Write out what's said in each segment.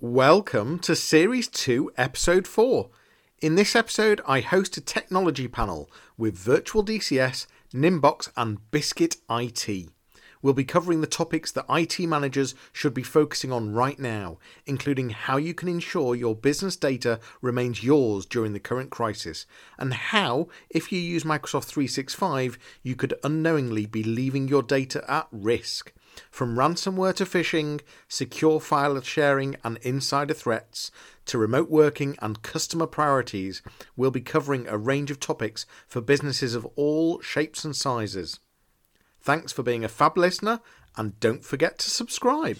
Welcome to Series 2, Episode 4. In this episode, I host a technology panel with Virtual DCS, Nimbox, and Biscuit IT. We'll be covering the topics that IT managers should be focusing on right now, including how you can ensure your business data remains yours during the current crisis, and how, if you use Microsoft 365, you could unknowingly be leaving your data at risk. From ransomware to phishing, secure file sharing and insider threats, to remote working and customer priorities, we'll be covering a range of topics for businesses of all shapes and sizes. Thanks for being a fab listener, and don't forget to subscribe.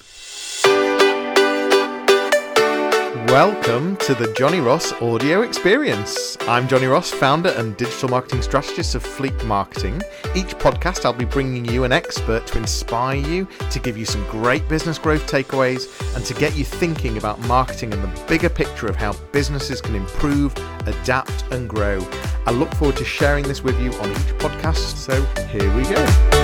Welcome to the Johnny Ross audio experience. I'm Johnny Ross, founder and digital marketing strategist of Fleet Marketing. Each podcast, I'll be bringing you an expert to inspire you, to give you some great business growth takeaways, and to get you thinking about marketing and the bigger picture of how businesses can improve, adapt, and grow. I look forward to sharing this with you on each podcast. So here we go.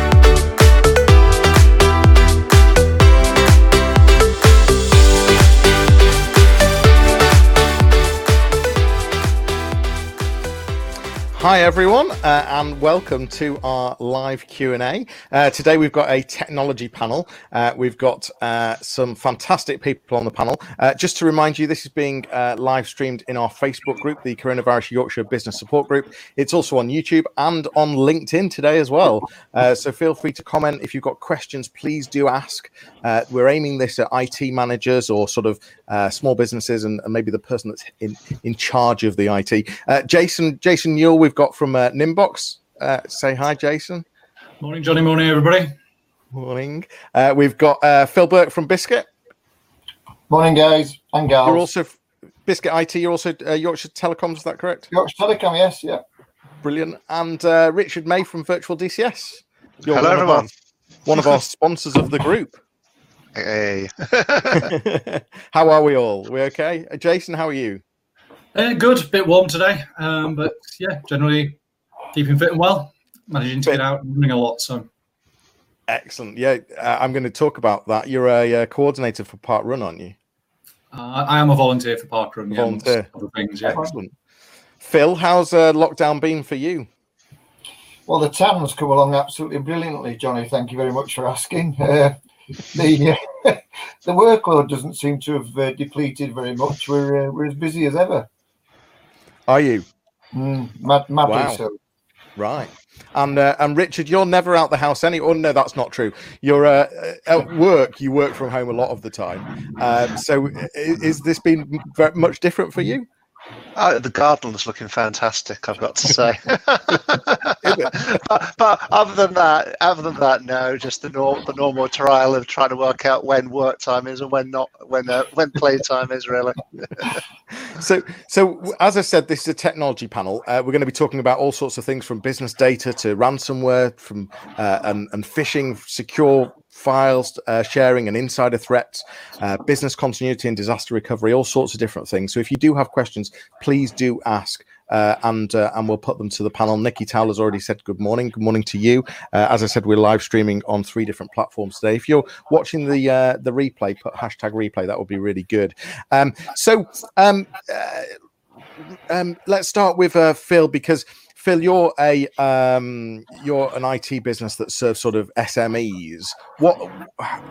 Hi everyone, uh, and welcome to our live Q and A. Uh, today we've got a technology panel. Uh, we've got uh, some fantastic people on the panel. Uh, just to remind you, this is being uh, live streamed in our Facebook group, the Coronavirus Yorkshire Business Support Group. It's also on YouTube and on LinkedIn today as well. so feel free to comment if you've got questions. Please do ask. We're aiming this at IT managers or sort of small businesses, and, and, maybe the person that's in in charge of the IT. Jason Jason Newell, we've got from uh, Nimbox. Uh, say hi, Jason. Morning, Johnny. Morning, everybody. Morning. Uh, we've got uh, Phil Burke from Biscuit. Morning, guys and gals. You're also Biscuit IT. You're also uh, Yorkshire Telecoms. Is that correct? Yorkshire Telecom. Yes. Yeah. Brilliant. And uh, Richard May from Virtual DCS. You're Hello, one everyone. Of our, one of our sponsors of the group. Hey. how are we all? We okay? Jason, how are you? Uh, good, a bit warm today, um, but yeah, generally keeping fit and well. Managing to get out and running a lot, so excellent. Yeah, uh, I'm going to talk about that. You're a uh, coordinator for Park Run, aren't you? Uh, I am a volunteer for Park Run. Yeah, volunteer. Other things, yeah. Excellent. Phil, how's uh, lockdown been for you? Well, the town's come along absolutely brilliantly, Johnny. Thank you very much for asking. Uh, the the workload doesn't seem to have depleted very much. We're we're as busy as ever. Are you? Mm, mad, mad wow. So. Right. And uh, and Richard, you're never out the house any. Oh no, that's not true. You're uh, at work. You work from home a lot of the time. Um, so, is, is this been very much different for you? Oh, the garden is looking fantastic. I've got to say. but, but, other than that, other than that, no. Just the, the normal trial of trying to work out when work time is and when not, when uh, when play time is really. so, so as I said, this is a technology panel. Uh, we're going to be talking about all sorts of things from business data to ransomware, from uh, and, and phishing, secure files uh, sharing and insider threats, uh, business continuity and disaster recovery, all sorts of different things. So if you do have questions, please do ask. Uh, and uh, and we'll put them to the panel. Nikki Towler's already said good morning. Good morning to you. Uh, as I said, we're live streaming on three different platforms today. If you're watching the uh, the replay, put hashtag replay. That would be really good. Um, so um, um, let's start with Phil because Phil, you're a um, you're an IT business that serves sort of SMEs. What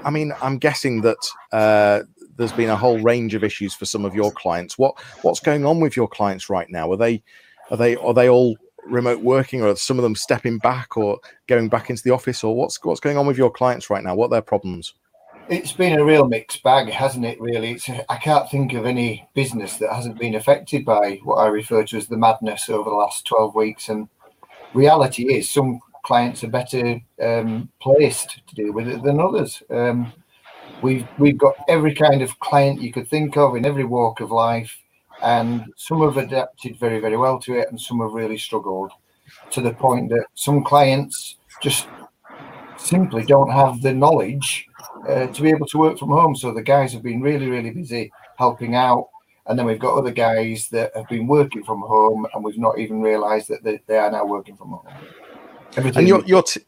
I mean, I'm guessing that uh, there's been a whole range of issues for some of your clients. What what's going on with your clients right now? Are they are they are they all remote working, or are some of them stepping back or going back into the office, or what's what's going on with your clients right now? What are their problems? It's been a real mixed bag, hasn't it? Really, it's I can't think of any business that hasn't been affected by what I refer to as the madness over the last twelve weeks. And reality is, some clients are better um, placed to deal with it than others. Um, we've we've got every kind of client you could think of in every walk of life, and some have adapted very very well to it, and some have really struggled to the point that some clients just simply don't have the knowledge uh, to be able to work from home. So the guys have been really, really busy helping out. And then we've got other guys that have been working from home and we've not even realized that they, they are now working from home. Everything and your, your, t-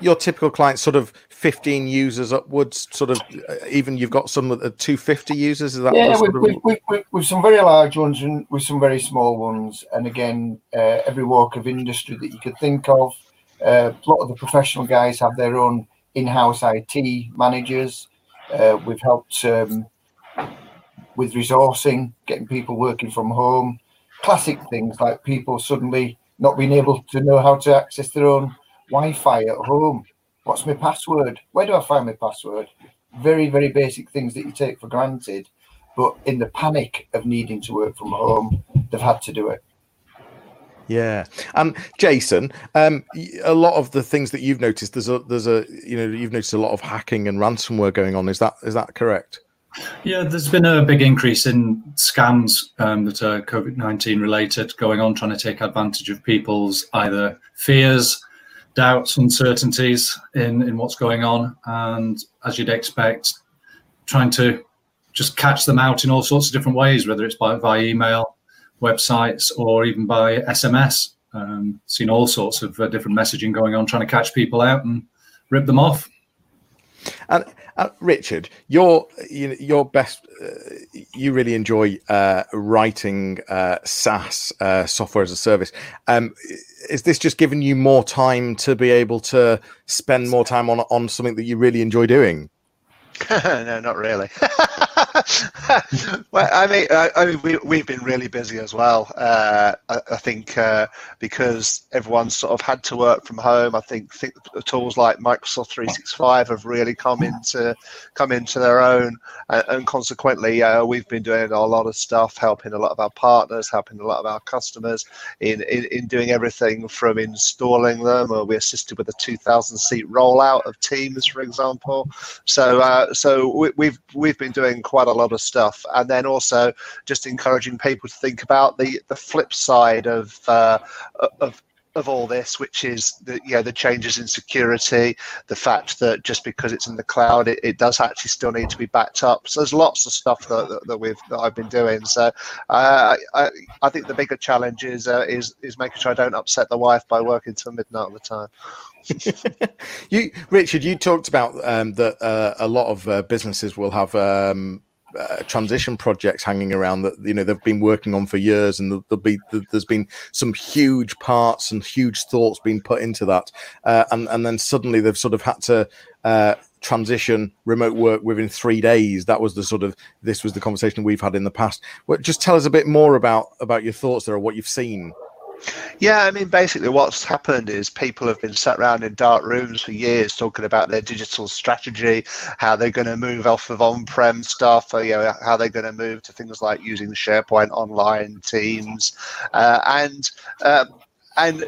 your typical client, sort of 15 users upwards, sort of, uh, even you've got some of the 250 users. Is that yeah, with, of... with, with, with, some very large ones and with some very small ones. And again, uh, every walk of industry that you could think of. Uh, a lot of the professional guys have their own in-house IT managers. Uh, we've helped um, with resourcing, getting people working from home. Classic things like people suddenly not being able to know how to access their own Wi-Fi at home. What's my password? Where do I find my password? Very, very basic things that you take for granted. But in the panic of needing to work from home, they've had to do it. Yeah, um, Jason, um, a lot of the things that you've noticed, there's a, there's a, you know, you've noticed a lot of hacking and ransomware going on. Is that, is that correct? Yeah, there's been a big increase in scams um, that are COVID 19 related going on, trying to take advantage of people's either fears, doubts, uncertainties in, in what's going on. And as you'd expect, trying to just catch them out in all sorts of different ways, whether it's by email, websites, or even by SMS. Um, seen all sorts of uh, different messaging going on, trying to catch people out and rip them off. And uh, Richard, you're you know, your best. Uh, you really enjoy uh, writing uh, SaaS uh, software as a service. Um, is this just giving you more time to be able to spend more time on on something that you really enjoy doing? no, not really. well, I mean, I, I, mean, we, we've been really busy as well. Uh, I, I, think uh, because everyone's sort of had to work from home. I think, think tools like Microsoft 365 have really come into come into their own, and, and consequently, uh, we've been doing a lot of stuff, helping a lot of our partners, helping a lot of our customers in in, in doing everything from installing them. Or we assisted with a 2,000 seat rollout of Teams, for example. So uh, so we, we've we've been doing quite a lot of stuff, and then also just encouraging people to think about the the flip side of uh, of of all this, which is the you know the changes in security, the fact that just because it's in the cloud, it, it does actually still need to be backed up. So there's lots of stuff that, that, that we've that I've been doing. So uh, I I think the bigger challenge is uh, is is making sure I don't upset the wife by working till midnight all the time. you, Richard, you talked about um, that uh, a lot of uh, businesses will have um, uh, transition projects hanging around that you know they've been working on for years, and there'll be there's been some huge parts and huge thoughts being put into that, uh, and and then suddenly they've sort of had to uh, transition remote work within three days. That was the sort of this was the conversation we've had in the past. Well, just tell us a bit more about about your thoughts there, or what you've seen. Yeah, I mean, basically, what's happened is people have been sat around in dark rooms for years talking about their digital strategy, how they're going to move off of on-prem stuff, or, you know, how they're going to move to things like using SharePoint Online, Teams, uh, and uh, and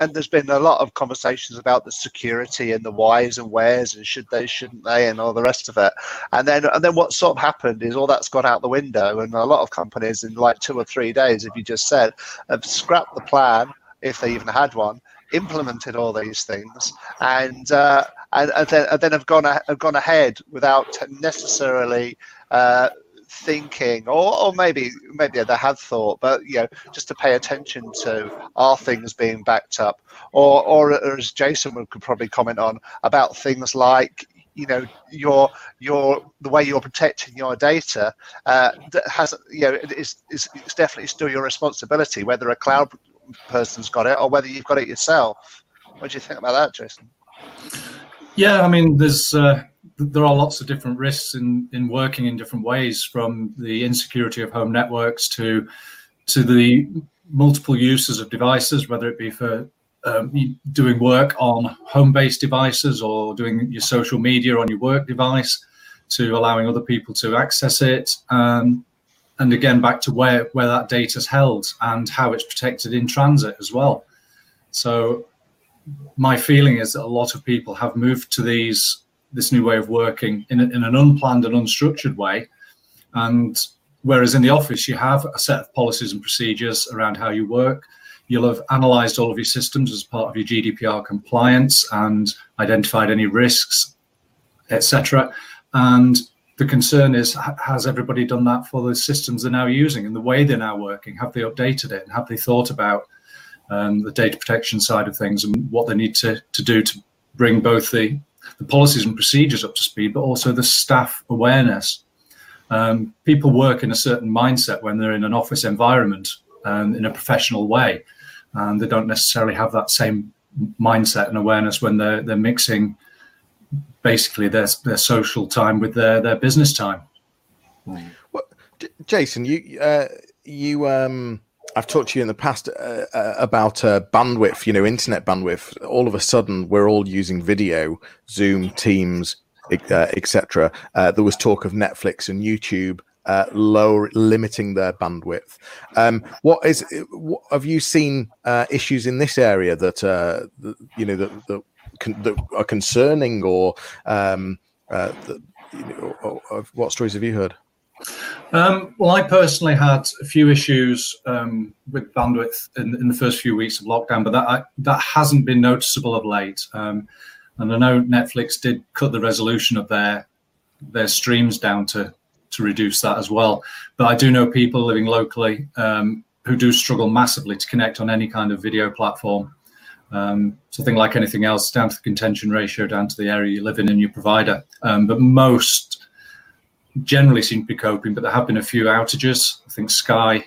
and there's been a lot of conversations about the security and the whys and wheres and should they shouldn't they and all the rest of it. And then and then what sort of happened is all that's gone out the window. And a lot of companies in like two or three days if you just said have scrapped the plan if they even had one implemented all these things and uh, and, and, then, and then have gone have gone ahead without necessarily uh, thinking, or, or maybe maybe they have thought, but you know, just to pay attention to are things being backed up, or or, as Jason would could probably comment on about things like you know your your the way you're protecting your data uh, has you know is is it's definitely still your responsibility whether a cloud person's got it or whether you've got it yourself. What do you think about that, Jason? Yeah, I mean, there's uh, there are lots of different risks in, in working in different ways, from the insecurity of home networks to to the multiple uses of devices, whether it be for um, doing work on home-based devices or doing your social media on your work device, to allowing other people to access it, um, and again back to where where that data is held and how it's protected in transit as well. So my feeling is that a lot of people have moved to these this new way of working in, a, in an unplanned and unstructured way. And whereas in the office, you have a set of policies and procedures around how you work. You'll have analyzed all of your systems as part of your GDPR compliance and identified any risks, etc. And the concern is has everybody done that for the systems they're now using and the way they're now working? Have they updated it? And have they thought about um, the data protection side of things and what they need to, to do to bring both the the policies and procedures up to speed, but also the staff awareness. Um, people work in a certain mindset when they're in an office environment um, in a professional way, and they don't necessarily have that same mindset and awareness when they're they're mixing basically their their social time with their their business time. Well, Jason, you uh, you um I've talked to you in the past uh, uh, about uh, bandwidth, you know, internet bandwidth. All of a sudden, we're all using video, Zoom, Teams, uh, etc. Uh, there was talk of Netflix and YouTube uh, lower limiting their bandwidth. Um, what is? What, have you seen issues in this area that, that you know that, that, that, are concerning, or um, that, you know, or, or what stories have you heard? Um, well, I personally had a few issues um, with bandwidth in, in, the first few weeks of lockdown, but that I, that hasn't been noticeable of late. Um, and I know Netflix did cut the resolution of their their streams down to to reduce that as well. But I do know people living locally um, who do struggle massively to connect on any kind of video platform. Um, something like anything else, down to the contention ratio, down to the area you live in and your provider. Um, but most generally seem to be coping, but there have been a few outages. I think Sky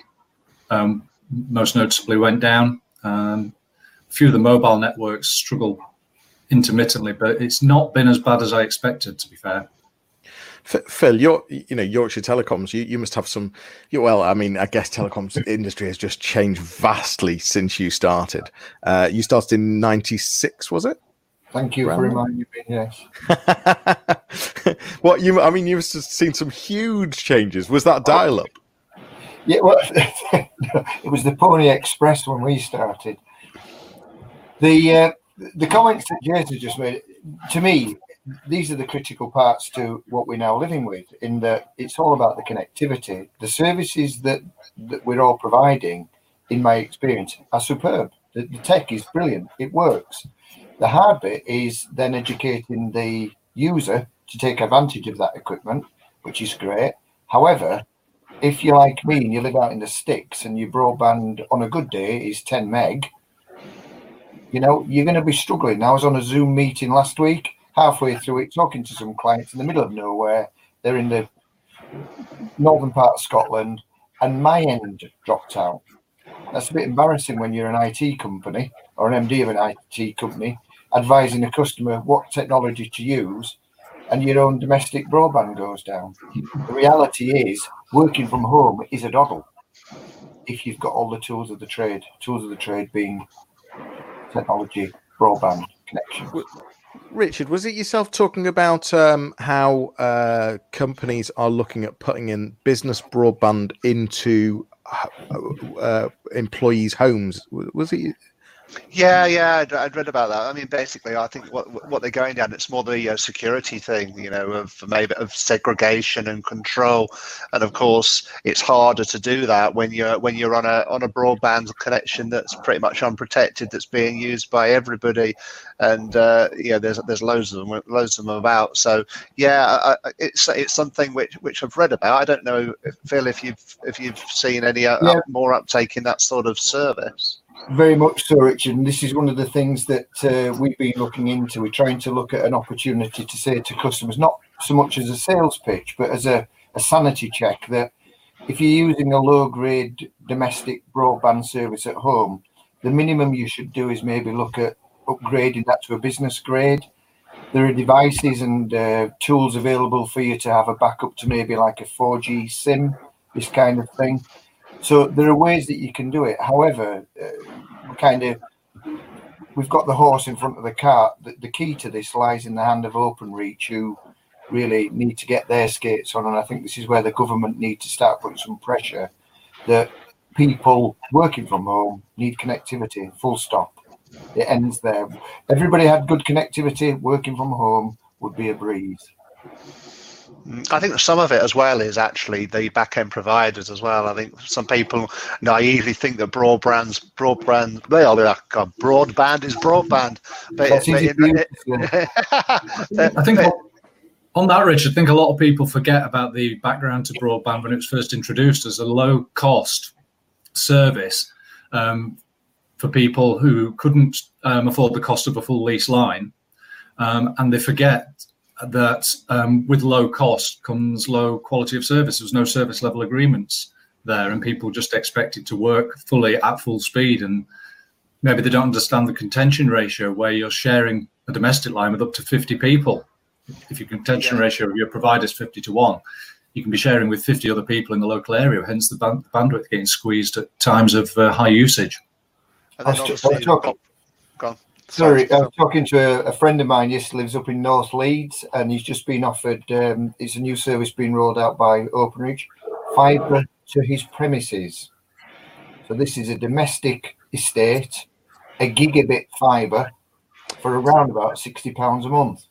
um, most noticeably went down. Um, a few of the mobile networks struggle intermittently, but it's not been as bad as I expected. To be fair. Phil, you're, you know, Yorkshire Telecoms, you, you must have some, you, well, I mean, I guess telecoms industry has just changed vastly since you started. Uh, you started in 96, was it? Thank you for reminding me. Yes. what you? I mean, you've seen some huge changes. Was that dial-up? Yeah, well, it was the Pony Express when we started. The uh, the comments that Jason just made to me, these are the critical parts to what we're now living with. In that, it's all about the connectivity. The services that that we're all providing, in my experience, are superb. The, the tech is brilliant. It works the hard bit is then educating the user to take advantage of that equipment, which is great. However, if you're like me and you live out in the sticks and your broadband on a good day is 10 meg, you know, you're going to be struggling. I was on a Zoom meeting last week, halfway through it, talking to some clients in the middle of nowhere. They're in the northern part of Scotland, and my end dropped out. That's a bit embarrassing when you're an IT company or an MD of an IT company advising a customer what technology to use and your own domestic broadband goes down. The reality is, working from home is a doddle if you've got all the tools of the trade, tools of the trade being technology, broadband connection. Richard, was it yourself talking about um, how uh, companies are looking at putting in business broadband into uh, uh employees' homes? Was it yeah, yeah, I'd, I'd, read about that. I mean, basically, I think what what they're going down it's more the uh, security thing, you know, of maybe of segregation and control, and of course, it's harder to do that when you're when you're on a on a broadband connection that's pretty much unprotected, that's being used by everybody, and uh, yeah, there's there's loads of them, loads of them about. So yeah, I, it's it's something which which I've read about. I don't know, Phil, if you've if you've seen any uh, yeah. more uptake in that sort of service. Very much so, Richard. And this is one of the things that uh, we've been looking into. We're trying to look at an opportunity to say to customers, not so much as a sales pitch, but as a, a sanity check that if you're using a low grade domestic broadband service at home, the minimum you should do is maybe look at upgrading that to a business grade. There are devices and uh, tools available for you to have a backup to maybe like a 4G SIM, this kind of thing. So there are ways that you can do it. However, uh, kind of we've got the horse in front of the cart. The, the, key to this lies in the hand of Openreach, who really need to get their skates on. And I think this is where the government need to start putting some pressure that people working from home need connectivity. Full stop. It ends there. Everybody had good connectivity. Working from home would be a breeze. I think some of it as well is actually the back end providers as well. I think some people naively think that broadband's broadband well, God, broadband is broadband, but, but it, I think on that, Richard, I think a lot of people forget about the background to broadband when it was first introduced as a low cost service um, for people who couldn't um, afford the cost of a full lease line. Um, and they forget that um, with low cost comes low quality of service. There's no service level agreements there, and people just expect it to work fully at full speed. And maybe they don't understand the contention ratio where you're sharing a domestic line with up to 50 people. If your contention yeah. ratio of your provider is 50 to 1, you can be sharing with 50 other people in the local area, hence the band- bandwidth getting squeezed at times of uh, high usage. I was, just, I was talking, Sorry, I was talking to a, a, friend of mine. Yes, lives up in North Leeds, and he's just been offered. Um, it's a new service being rolled out by Openreach, fibre to his premises. So this is a domestic estate, a gigabit fibre for around about sixty pounds a month.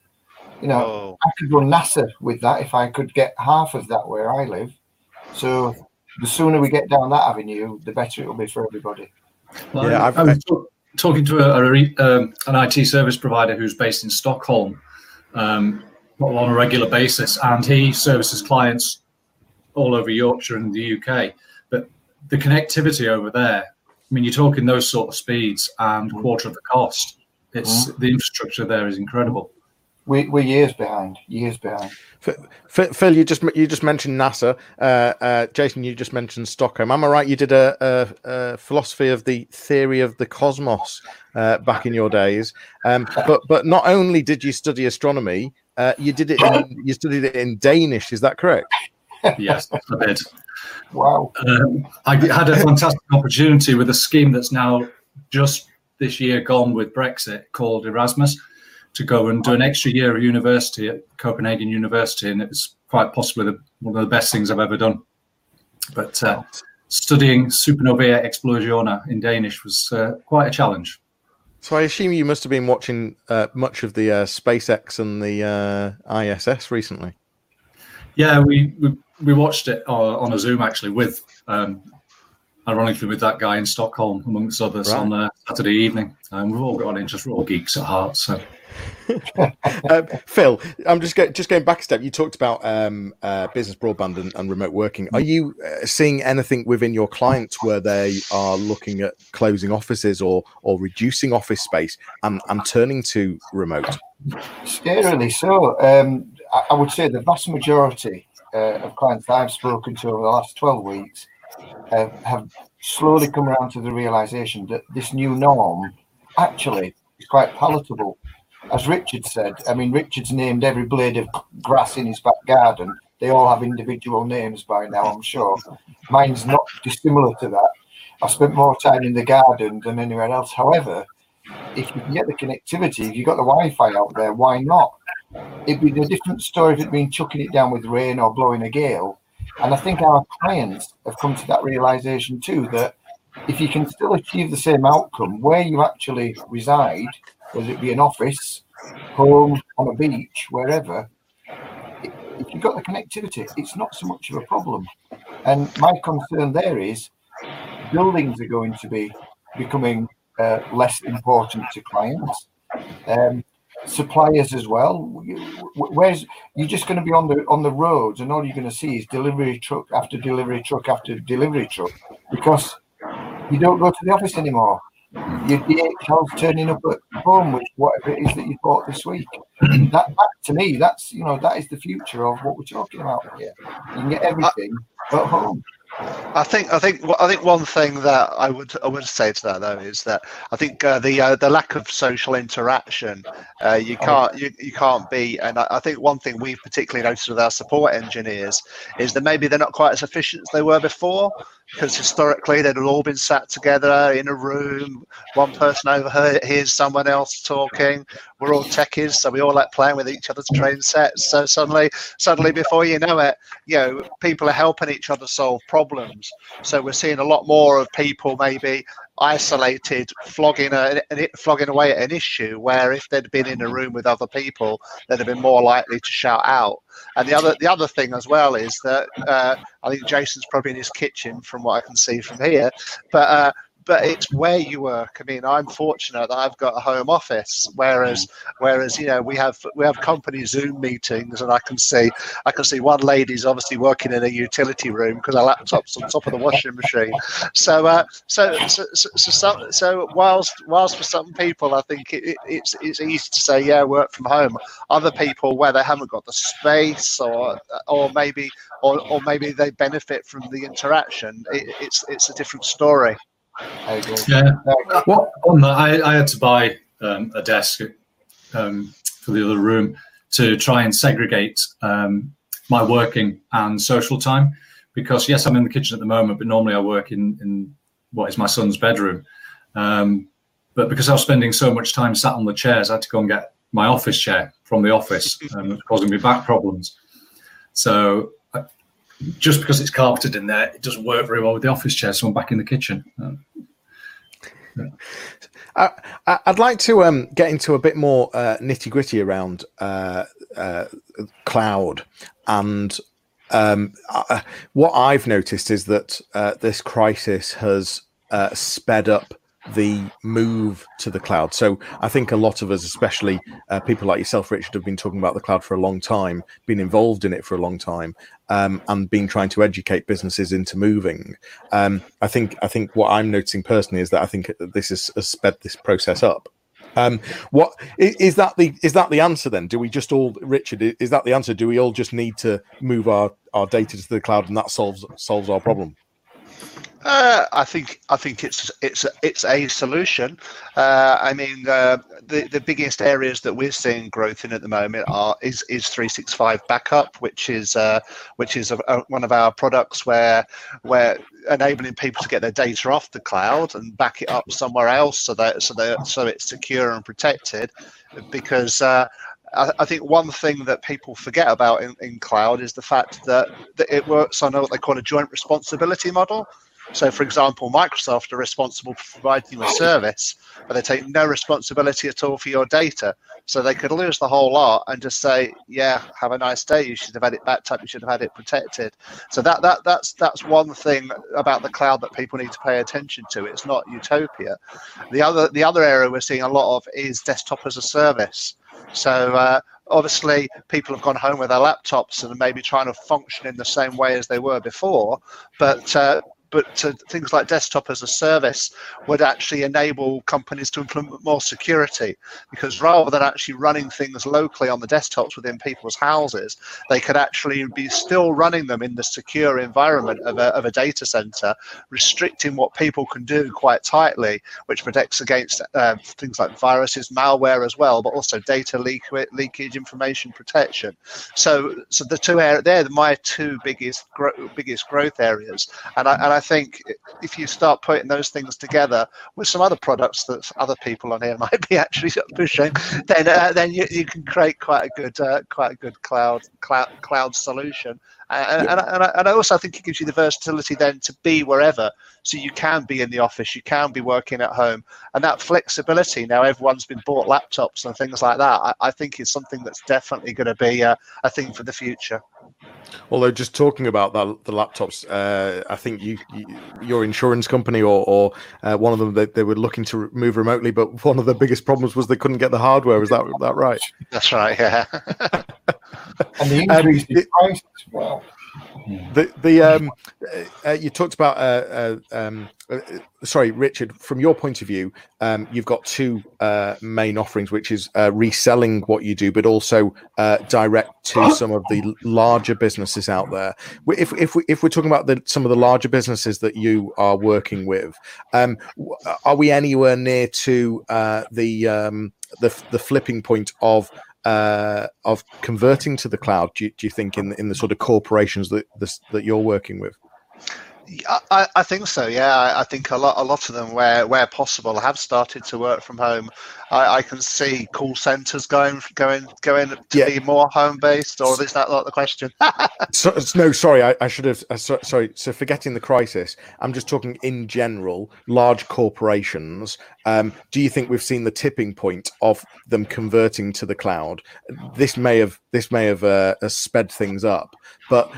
You know, oh. I could run NASA with that if I could get half of that where I live. So the sooner we get down that avenue, the better it will be for everybody. Well, yeah, I've, I've, talking to a, a um, an IT service provider who's based in Stockholm um, on a regular basis, and he services clients all over Yorkshire and the UK. But the connectivity over there, I mean, you're talking those sort of speeds and mm. quarter of the cost. It's mm. the infrastructure there is incredible we, we're years behind. Years behind. Phil, you just you just mentioned NASA. Uh, uh, Jason, you just mentioned Stockholm. Am I right? You did a, a, a philosophy of the theory of the cosmos uh, back in your days. Um, but but not only did you study astronomy, uh, you did it. In, you studied it in Danish. Is that correct? yes, I did. Wow. Um, I had a fantastic opportunity with a scheme that's now just this year gone with Brexit called Erasmus to go and do an extra year of university at Copenhagen University, and it was quite possibly the, one of the best things I've ever done. But uh, studying Supernovae Explosiona in Danish was uh, quite a challenge. So I assume you must have been watching uh, much of the uh, SpaceX and the uh, ISS recently. Yeah, we we, we watched it on a Zoom actually with, um, ironically, with that guy in Stockholm amongst others right. on Saturday evening. And we've all got an interest. We're all geeks at heart, so uh, Phil, I'm just just going back a step. You talked about um, uh, business broadband and, and, remote working. Are you uh, seeing anything within your clients where they are looking at closing offices or or reducing office space and, and turning to remote? Scarily so. Um, I, I, would say the vast majority uh, of clients I've spoken to over the last 12 weeks have slowly come around to the realization that this new norm actually is quite palatable as Richard said, I mean, Richard's named every blade of grass in his back garden. They all have individual names by now, I'm sure. Mine's not dissimilar to that. I spent more time in the garden than anywhere else. However, if you can get the connectivity, if you've got the Wi Fi out there, why not? It'd be a different story if it'd been chucking it down with rain or blowing a gale. And I think our clients have come to that realization too that if you can still achieve the same outcome where you actually reside, whether it be an office, home, on a beach, wherever, if you've got the connectivity, it's not so much of a problem. And my concern there is buildings are going to be becoming uh, less important to clients. Um, suppliers as well. Where's you're just going to be on the on the roads, and all you're going to see is delivery truck after delivery truck after delivery truck because you don't go to the office anymore your DHL's turning up at home with whatever it is that you bought this week. that, that, to me, that's you know that is the future of what we're talking about here. You can get everything at home. I think I think I think one thing that I would I would say to that though is that I think uh, the uh, the lack of social interaction uh, you can't you, you can't be and I, I, think one thing we've particularly noticed with our support engineers is that maybe they're not quite as efficient as they were before because historically they'd all been sat together in a room. One person overhears someone else talking. We're all techies, so we all like playing with each other's train sets. So suddenly, suddenly, before you know it, you know, people are helping each other solve problems. So we're seeing a lot more of people maybe isolated, flogging a, flogging away at an issue. Where if they'd been in a room with other people, they'd have been more likely to shout out. And the other the other thing as well is that uh, I think Jason's probably in his kitchen from what I can see from here, but. Uh, but it's where you work. I mean, I'm fortunate that I've got a home office, whereas whereas you know we have we have company Zoom meetings, and I can see I can see one lady's obviously working in a utility room because her laptop's on top of the washing machine. So uh, so so so so, so, whilst whilst for some people I think it, it, it's it's easy to say yeah work from home. Other people where they haven't got the space or or maybe or, or maybe they benefit from the interaction. It, it's it's a different story. Yeah. Well, on that, I, I had to buy um, a desk um, for the other room to try and segregate um, my working and social time because yes, I'm in the kitchen at the moment, but normally I work in in what is my son's bedroom. Um, but because I was spending so much time sat on the chairs, I had to go and get my office chair from the office, um, causing me back problems. So just because it's carpeted in there, it doesn't work very well with the office chair. So I'm back in the kitchen. Uh, yeah. I, would like to um, get into a bit more uh, nitty gritty around uh, uh, cloud and um, uh, what I've noticed is that uh, this crisis has uh, sped up the move to the cloud. So I think a lot of us, especially uh, people like yourself, Richard, have been talking about the cloud for a long time, been involved in it for a long time, um, and been trying to educate businesses into moving. Um, I think I think what I'm noticing personally is that I think this has, sped this process up. Um, what is that the is that the answer then? Do we just all, Richard? Is that the answer? Do we all just need to move our our data to the cloud and that solves solves our problem? Uh, I think I think it's it's it's a solution. Uh, I mean, uh, the the biggest areas that we're seeing growth in at the moment are is is 365 backup, which is uh, which is a, a, one of our products where where enabling people to get their data off the cloud and back it up somewhere else so that so that so it's secure and protected, because. Uh, I, I think one thing that people forget about in, in cloud is the fact that, that it works on what they call a joint responsibility model. So, for example, Microsoft are responsible for providing you a service, but they take no responsibility at all for your data. So they could lose the whole lot and just say, "Yeah, have a nice day. You should have had it backed up. You should have had it protected." So that that that's that's one thing about the cloud that people need to pay attention to. It's not utopia. The other the other area we're seeing a lot of is desktop as a service. So uh, obviously people have gone home with their laptops and maybe trying to function in the same way as they were before but uh, but uh, things like desktop as a service would actually enable companies to implement more security because rather than actually running things locally on the desktops within people's houses, they could actually be still running them in the secure environment of a, of a data center, restricting what people can do quite tightly, which protects against uh, things like viruses, malware as well, but also data leak, leakage, information protection. So, so the two areas, they're my two biggest biggest growth areas, and I, and I think if you start putting those things together with some other products that other people on here might be actually pushing, then uh, then you, you can create quite a good uh, quite a good cloud cloud cloud solution. Uh, and, and, I, and I also think it gives you the versatility then to be wherever. So you can be in the office, you can be working at home, and that flexibility. Now everyone's been bought laptops and things like that. I, I think is something that's definitely going to be a, a thing for the future. Although just talking about that, the laptops, uh, I think you, you, your insurance company or, or uh, one of them they, they were looking to move remotely, but one of the biggest problems was they couldn't get the hardware. Is that that right? That's right. Yeah. and the increase um, in price as well. The the um, uh, you talked about uh, uh, um, uh, sorry, Richard. From your point of view, um, you've got two uh, main offerings, which is uh, reselling what you do, but also direct to some of the larger businesses out there. If if we, if we're talking about the, some of the larger businesses that you are working with, um, are we anywhere near to the um, the the flipping point of uh, of converting to the cloud? Do you, do you think in in the sort of corporations that this, that you're working with? I, I, think so. Yeah, I think a lot, a lot of them, where where possible, have started to work from home. I, I can see call centres going going going to yeah. be more home based, or is that not the question? so, no, sorry, I, I should have. Uh, so, sorry, so forgetting the crisis, I'm just talking in general. Large corporations. Um, do you think we've seen the tipping point of them converting to the cloud? This may have this may have uh, sped things up, but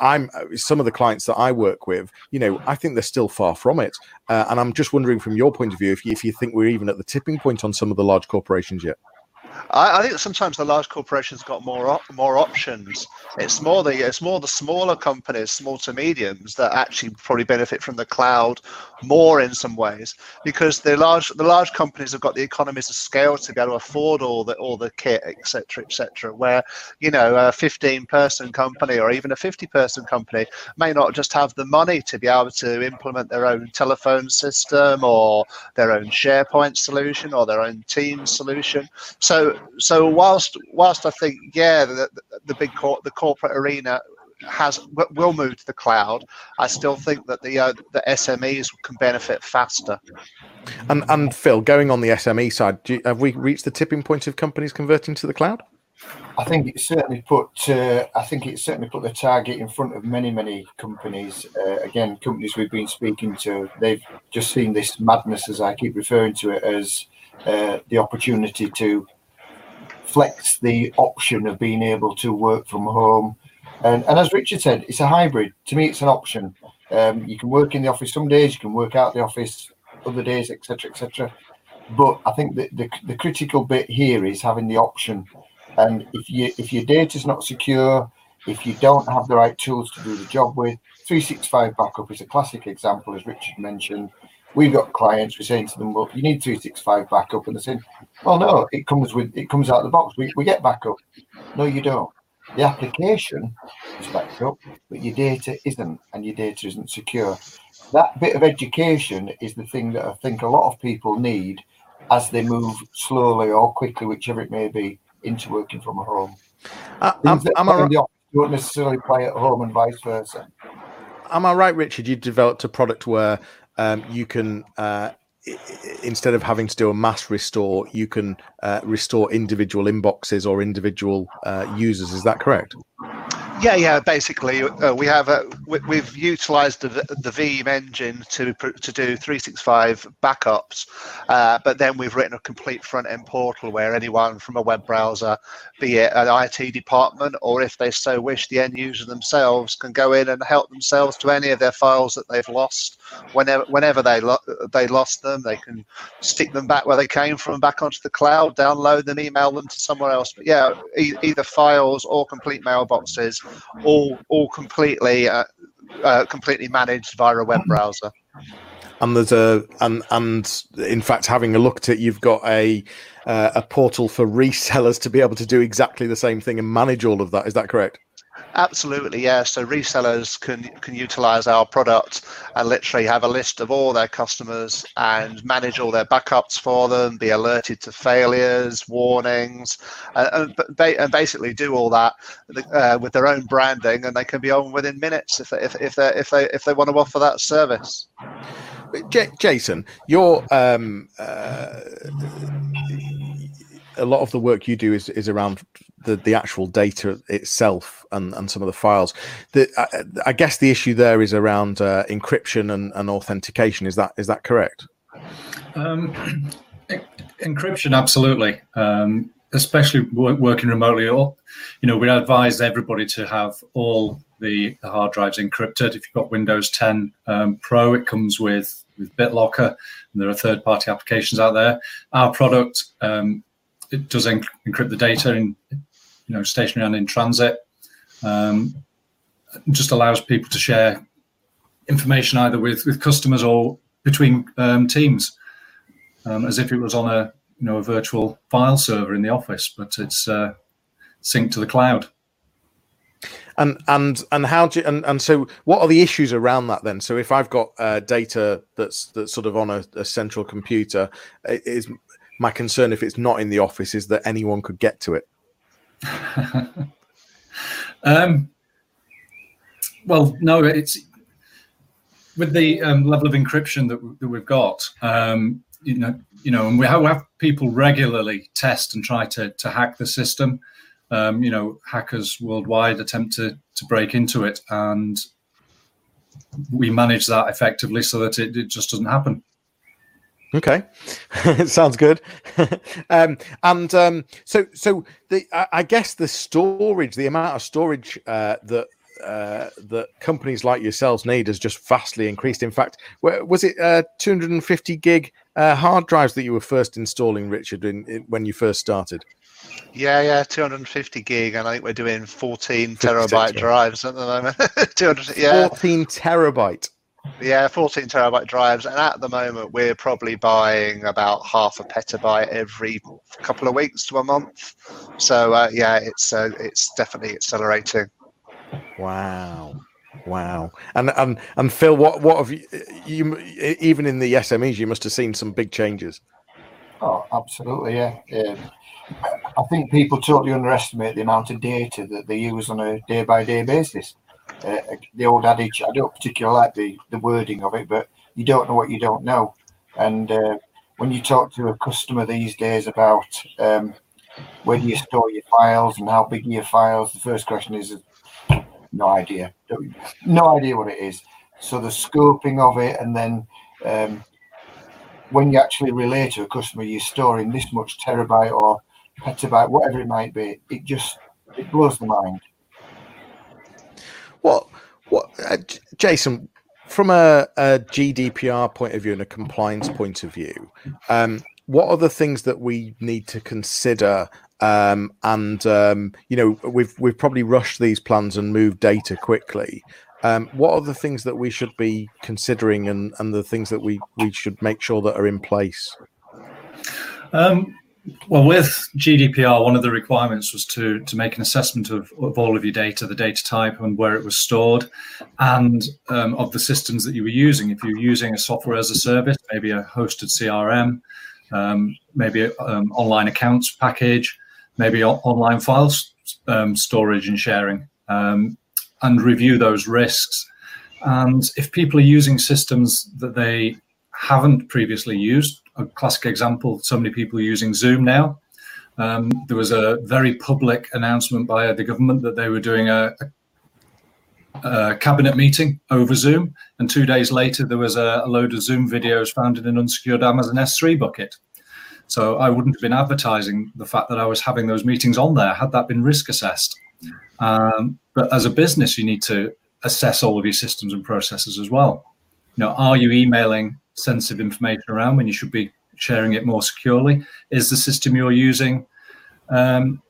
I'm some of the clients that I work with you know, I think they're still far from it. Uh, and I'm just wondering from your point of view if you, if you think we're even at the tipping point on some of the large corporations yet. I, I, think sometimes the large corporations got more op- more options. It's more the it's more the smaller companies, small to mediums, that actually probably benefit from the cloud more in some ways because the large the large companies have got the economies of scale to be able to afford all the all the kit, etc., etc. Where you know a 15 person company or even a 50 person company may not just have the money to be able to implement their own telephone system or their own SharePoint solution or their own Teams solution. So so whilst whilst I think yeah the, the big cor- the corporate arena has will move to the cloud, I still think that the uh, the SMEs can benefit faster. And and Phil, going on the SME side, you, have we reached the tipping point of companies converting to the cloud? I think it certainly put uh, I think it certainly put the target in front of many many companies. Uh, again, companies we've been speaking to, they've just seen this madness, as I keep referring to it, as uh, the opportunity to flex the option of being able to work from home. And, and as Richard said, it's a hybrid. To me, it's an option. Um, you can work in the office some days, you can work out the office other days, etc., etc. But I think that the, the critical bit here is having the option. And if you if your data is not secure, if you don't have the right tools to do the job with, 365 backup is a classic example, as Richard mentioned we've got clients, we're saying to them, well, you need 365 backup. And they're saying, well, no, it comes with, it comes out of the box. We, we get backup. No, you don't. The application is backed up, but your data isn't, and your data isn't secure. That bit of education is the thing that I think a lot of people need as they move slowly or quickly, whichever it may be, into working from home. Uh, am, am I right? don't necessarily play at home and vice versa. Am I right, Richard? You developed a product where um, you can uh, instead of having to do a mass restore, you can uh, restore individual inboxes or individual uh, users. Is that correct? Yeah, yeah. Basically, uh, we have a, we, have utilised the, the Veeam engine to to do 365 backups, uh, but then we've written a complete front end portal where anyone from a web browser, be it an IT department or if they so wish, the end user themselves can go in and help themselves to any of their files that they've lost. Whenever whenever they lo- they lost them, they can stick them back where they came from, back onto the cloud, download them, email them to somewhere else. But yeah, e- either files or complete mailboxes all all completely uh, uh, completely managed via a web browser. And there's a and and in fact, having a look at it, you've got a uh, a portal for resellers to be able to do exactly the same thing and manage all of that. Is that correct? Absolutely, yeah. So resellers can can utilize our product and literally have a list of all their customers and manage all their backups for them, be alerted to failures, warnings, and, and basically do all that uh, with their own branding, and they can be on within minutes if they, if if they if they if they want to offer that service. J- Jason, you're um, uh, a lot of the work you do is is around the the actual data itself and and some of the files. The, I, I guess the issue there is around uh, encryption and, and authentication. Is that is that correct? Um, encryption, absolutely. Um, especially working remotely, you know, we advise everybody to have all the, the hard drives encrypted. If you've got Windows 10 um, Pro, it comes with with BitLocker. And there are third-party applications out there. Our product um, it does encrypt the data in you know stationary and in transit. Um, just allows people to share information either with with customers or between um, teams, um, as if it was on a you know a virtual file server in the office, but it's uh, synced to the cloud. And and and how do you, and and so what are the issues around that then? So if I've got uh, data that's that's sort of on a, a central computer, is my concern if it's not in the office is that anyone could get to it. um, well, no, it's with the um, level of encryption that, that we've got. Um, you know, you know, and we have, we have, people regularly test and try to to hack the system. Um, you know, hackers worldwide attempt to to break into it, and we manage that effectively so that it, it just doesn't happen. Okay, sounds good. um, and um, so, so the I, I, guess the storage, the amount of storage uh, that uh, that companies like yourselves need has just vastly increased. In fact, was it uh, 250 gig uh, hard drives that you were first installing, Richard, in, in, when you first started? Yeah, yeah, 250 gig, and I think we're doing 14 terabyte drives at the moment. 200, yeah, 14 terabyte. Yeah, 14 terabyte drives, and at the moment we're probably buying about half a petabyte every couple of weeks to a month. So uh, yeah, it's uh, it's definitely accelerating. Wow, wow, and and and Phil, what what have you, you even in the SMEs you must have seen some big changes. Oh, absolutely, yeah. yeah. I think people totally underestimate the amount of data that they use on a day by day basis uh, the old adage. I don't particularly like the, the wording of it, but you don't know what you don't know. And uh, when you talk to a customer these days about um, where do you store your files and how big are your files, the first question is no idea. No idea what it is. So the scoping of it, and then um, when you actually relate to a customer, you're storing this much terabyte or petabyte, whatever it might be. It just it blows the mind. What, what, uh, Jason? From a, a, GDPR point of view and a compliance point of view, um, what are the things that we need to consider? Um, and um, you know, we've we've probably rushed these plans and moved data quickly. Um, what are the things that we should be considering, and and the things that we we should make sure that are in place? Um, well, with GDPR, one of the requirements was to, to make an assessment of, of all of your data, the data type and where it was stored, and um, of the systems that you were using. If you're using a software as a service, maybe a hosted CRM, um, maybe an um, online accounts package, maybe online files um, storage and sharing, um, and review those risks. And if people are using systems that they haven't previously used, a classic example, so many people using Zoom now. Um, there was a very public announcement by the government that they were doing a, a, cabinet meeting over Zoom, and two days later there was a, a, load of Zoom videos found in an unsecured Amazon S3 bucket. So I wouldn't have been advertising the fact that I was having those meetings on there had that been risk assessed. Um, but as a business, you need to assess all of your systems and processes as well. You know, are you emailing sensitive information around when you should be sharing it more securely? Is the system you're using um,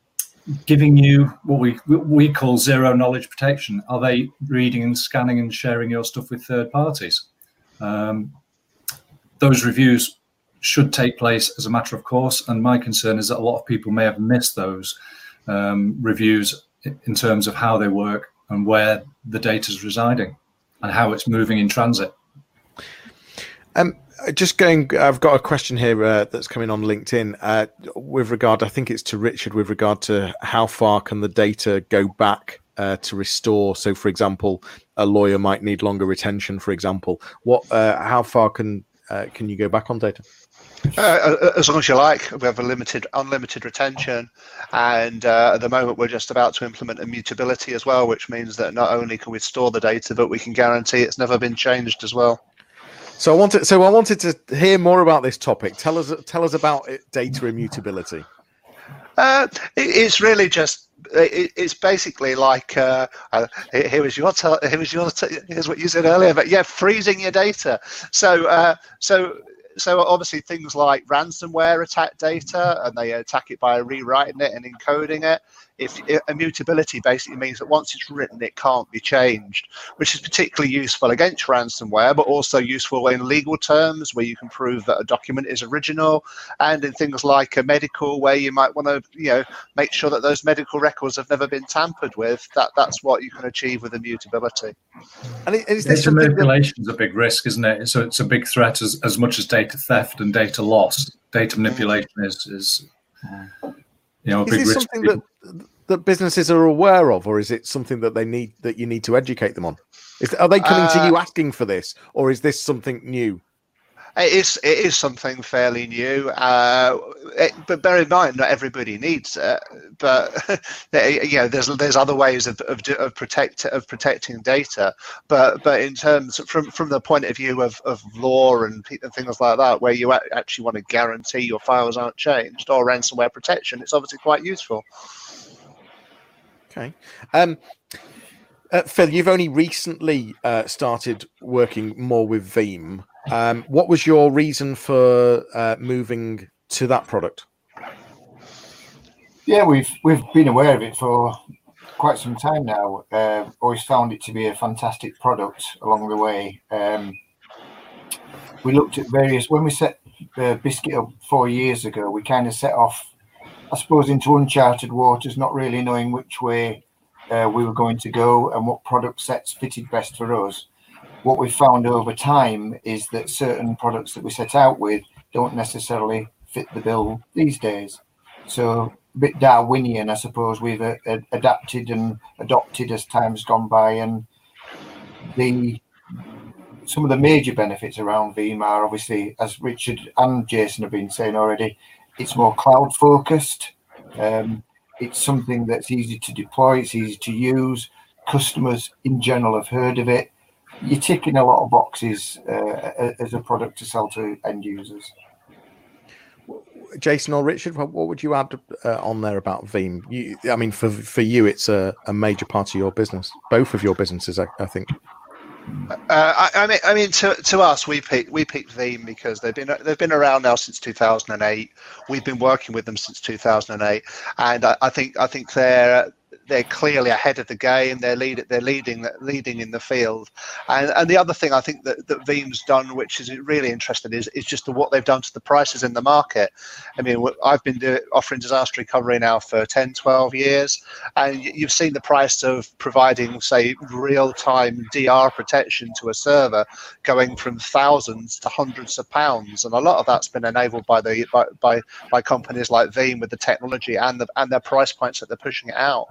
giving you what we we call zero knowledge protection? Are they reading and scanning and sharing your stuff with third parties? Um, those reviews should take place as a matter of course, and my concern is that a lot of people may have missed those um, reviews in terms of how they work and where the data is residing and how it's moving in transit. Um, just going, I've got a question here uh, that's coming on LinkedIn uh, with regard. I think it's to Richard with regard to how far can the data go back uh, to restore. So, for example, a lawyer might need longer retention. For example, what, uh, how far can uh, can you go back on data? Uh, as long as you like, we have a limited, unlimited retention, and uh, at the moment we're just about to implement immutability as well, which means that not only can we store the data, but we can guarantee it's never been changed as well. So I wanted, so I wanted to hear more about this topic. Tell us, tell us about it, data immutability. Uh, it, it's really just it, it's basically like uh, uh, here was your te- here was your here's what you said earlier, but yeah, freezing your data. So uh, so so obviously things like ransomware attack data and they attack it by rewriting it and encoding it if immutability basically means that once it's written, it can't be changed, which is particularly useful against ransomware, but also useful in legal terms where you can prove that a document is original, and in things like a medical where you might want to, you know, make sure that those medical records have never been tampered with. That that's what you can achieve with immutability. And is this data manipulation is a big risk, isn't it? So it's a big threat as, as much as data theft and data loss. Data manipulation is is you know, is this something that that businesses are aware of, or is it something that they need that you need to educate them on? Is, are they coming uh, to you asking for this, or is this something new? It is. It is something fairly new, uh, it, but bear in mind, not everybody needs it. But you know, there's there's other ways of of, of protect of protecting data. But but in terms from from the point of view of, of law and, and things like that, where you actually want to guarantee your files aren't changed or ransomware protection, it's obviously quite useful. Okay. Um, Uh, Phil, you've only recently uh, started working more with Veeam. Um, what was your reason for uh, moving to that product? Yeah, we've we've been aware of it for quite some time now. Uh, always found it to be a fantastic product along the way. Um, we looked at various when we set uh, Biscuit up four years ago. We kind of set off, I suppose, into uncharted waters, not really knowing which way uh, we were going to go and what product sets fitted best for us. What we've found over time is that certain products that we set out with don't necessarily fit the bill these days. So a bit Darwinian, I suppose. We've uh, adapted and adopted as time's gone by, and the some of the major benefits around Veeam are obviously, as Richard and Jason have been saying already, it's more cloud focused. Um, it's something that's easy to deploy, it's easy to use. Customers in general have heard of it. You're ticking a lot of boxes uh, as a product to sell to end users. Jason or Richard, what, would you add uh, on there about Veeam? You, I mean, for for you, it's a, a major part of your business, both of your businesses, I, I think. Uh, I, I, mean, I mean, to, to us, we picked we picked Veeam because they've been they've been around now since 2008. We've been working with them since 2008, and I, I think I think they're they're clearly ahead of the game. They're lead, they're leading leading in the field. And and the other thing I think that, that Veeam's done, which is really interesting, is is just what they've done to the prices in the market. I mean, I've been do, offering disaster recovery now for 10, 12 years, and you've seen the price of providing, say, real time DR protection to a server going from thousands to hundreds of pounds, and a lot of that's been enabled by the by by, by companies like Veeam with the technology and the and their price points that they're pushing it out.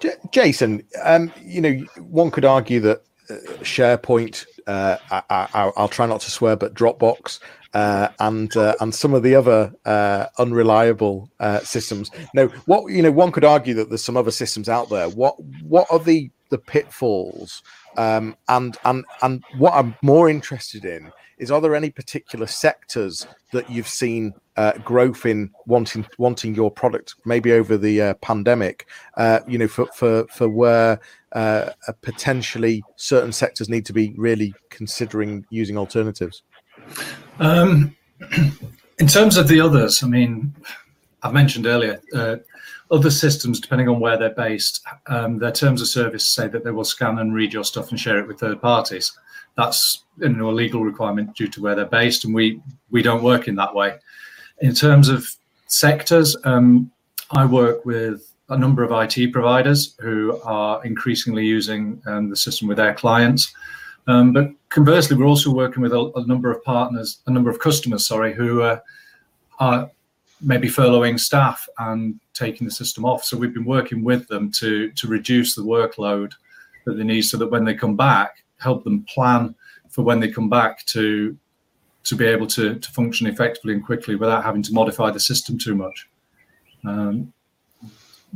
J- Jason, um, you know, one could argue that uh, SharePoint, uh, I, will try not to swear, but Dropbox, uh, and uh, and some of the other uh, unreliable uh, systems. Now, what you know, one could argue that there's some other systems out there. What what are the the pitfalls? Um, and and and what I'm more interested in is are there any particular sectors that you've seen uh, growth in wanting wanting your product? Maybe over the uh, pandemic uh, you know for for for where uh, potentially certain sectors need to be really considering using alternatives? Um, in terms of the others i mean i've mentioned earlier uh, other systems depending on where they're based um, their terms of service say that they will scan and read your stuff and share it with third parties that's you know, a legal requirement due to where they're based, and we we don't work in that way. In terms of sectors, um, I work with a number of IT providers who are increasingly using um, the system with their clients. Um, but conversely, we're also working with a, a, number of partners, a number of customers, sorry, who uh, are maybe furloughing staff and taking the system off. So we've been working with them to to reduce the workload that they need, so that when they come back, help them plan for when they come back to to be able to, to function effectively and quickly without having to modify the system too much. Um,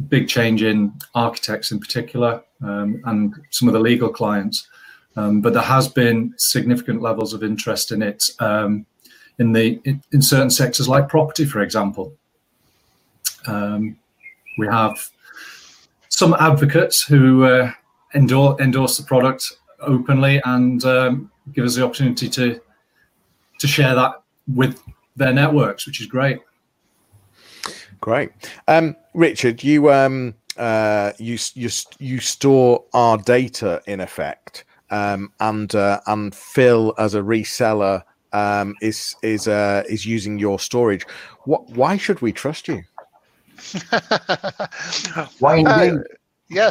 big change in architects in particular um, and some of the legal clients. Um, but there has been significant levels of interest in it um, in the in, in, certain sectors like property, for example. Um, we have some advocates who uh, endorse, endorse the product openly and um, give us the opportunity to to share that with their networks, which is great. Great, um, Richard. You um, uh, you you you store our data in effect, um, and uh, and Phil as a reseller um, is is uh, is using your storage. What? Why should we trust you? why indeed?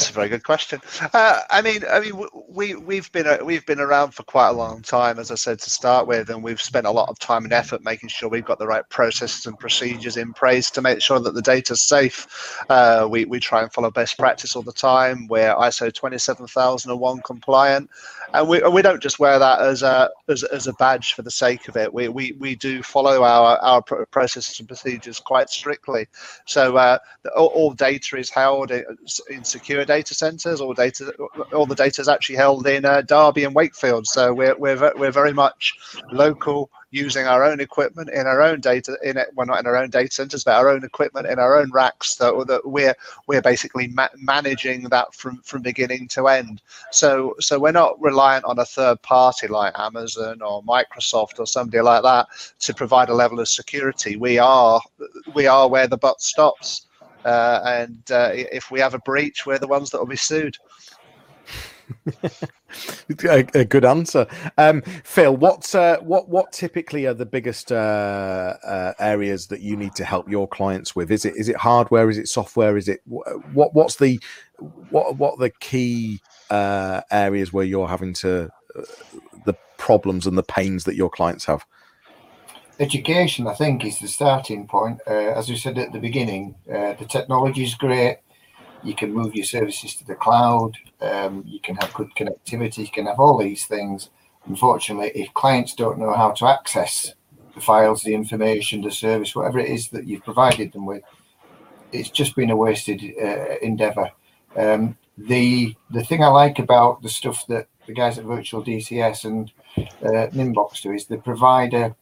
A very good question. Uh, I mean, I mean, we we've been uh, we've been around for quite a long time, as I said to start with, and we've spent a lot of time and effort making sure we've got the right processes and procedures in place to make sure that the data is safe. Uh, we we try and follow best practice all the time. We're ISO twenty seven thousand and one compliant, and we and we don't just wear that as a as, as a badge for the sake of it. We we, we do follow our our processes and procedures quite strictly. So uh, all, all, data is held in, secure data centers. All data, all the data is actually held in uh, Derby and Wakefield. So we're we're we're very much local using our own equipment in our own data in it well not in our own data centers but our own equipment in our own racks that, that we're we're basically ma- managing that from from beginning to end. So so we're not reliant on a third party like amazon or microsoft or somebody like that to provide a level of security. We are we are where the butt stops uh, and uh, if we have a breach we're the ones that will be sued a, a, good answer, um, Phil. What's uh, what what typically are the biggest uh, uh, areas that you need to help your clients with? Is it is it hardware? Is it software? Is it what what's the what what the key uh, areas where you're having to uh, the problems and the pains that your clients have? Education, I think, is the starting point. Uh, as we said at the beginning, the technology is great you can move your services to the cloud, um, you can have good connectivity, you can have all these things. Unfortunately, if clients don't know how to access the files, the information, the service, whatever it is that you've provided them with, it's just been a wasted uh, endeavor. Um, the the thing I like about the stuff that the guys at Virtual DCS and uh, Nimbox do is they provide a,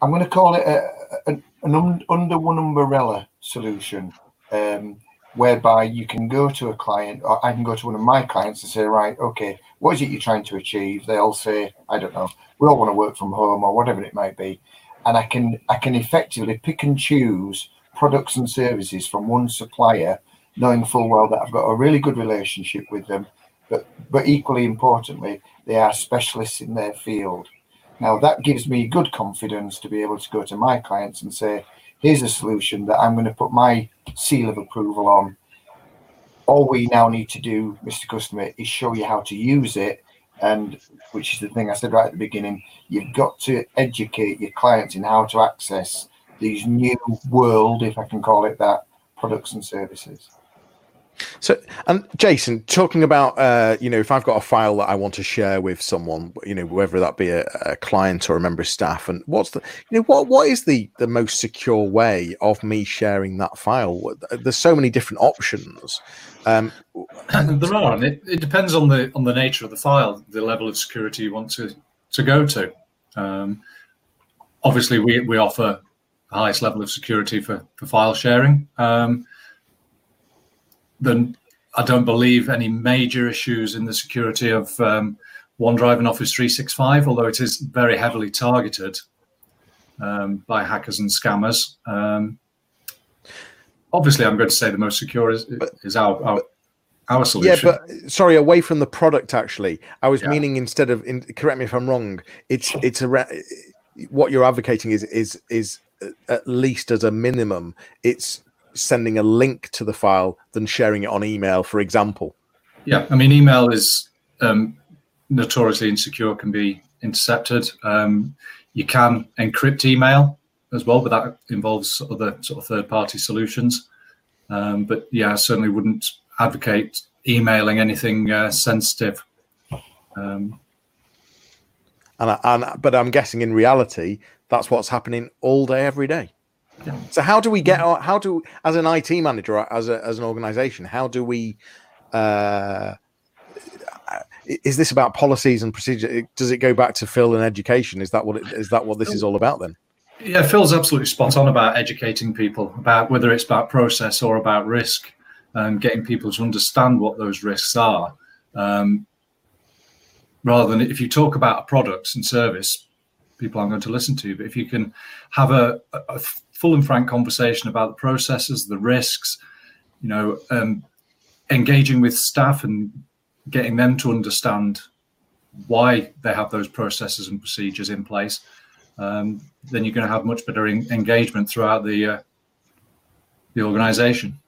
I'm going to call it a, a, an un, under one umbrella solution. Um, whereby you can go to a client, or I can go to one of my clients and say, right, okay, what is it you're trying to achieve? They'll say, I don't know, we all want to work from home or whatever it might be, and I can I can effectively pick and choose products and services from one supplier, knowing full well that I've got a really good relationship with them, but but equally importantly, they are specialists in their field. Now that gives me good confidence to be able to go to my clients and say, here's a solution that I'm going to put my seal of approval on. All we now need to do, Mr. Customer, is show you how to use it. And which is the thing I said right at the beginning, you've got to educate your clients in how to access these new world, if I can call it that, products and services. So, and Jason, talking about, uh, you know, if I've got a file that I want to share with someone, you know, whether that be a, a, client or a member of staff, and what's the, you know, what what is the the most secure way of me sharing that file? There's so many different options. Um, there are, and it, it depends on the on the nature of the file, the level of security you want to to go to. Um, obviously, we we offer the highest level of security for for file sharing. Um, then I don't believe any major issues in the security of um, OneDrive and Office 365, although it is very heavily targeted um, by hackers and scammers. Um, obviously, I'm going to say the most secure is, is our, our our solution. Yeah, but sorry, away from the product. Actually, I was yeah. meaning instead of. In, correct me if I'm wrong. It's it's a what you're advocating is is is at least as a minimum. It's sending a link to the file than sharing it on email, for example. Yeah, I mean, email is um, notoriously insecure, can be intercepted. Um, you can encrypt email as well, but that involves other sort of third-party solutions. Um, but yeah, I certainly wouldn't advocate emailing anything uh, sensitive. Um, and, and but I'm guessing in reality that's what's happening all day, every day. So how do we get how do as an IT manager as a, as an organization how do we uh, is this about policies and procedure does it go back to Phil and education? Is that what it, is that what this is all about then? Yeah Phil's absolutely spot on about educating people about whether it's about process or about risk and getting people to understand what those risks are. Um, rather than if you talk about a product and service people aren't going to listen to but if you can have a, a full and frank conversation about the processes, the risks, you know, um, engaging with staff and getting them to understand why they have those processes and procedures in place, um, then you're going to have much better in- engagement throughout the uh, the organization.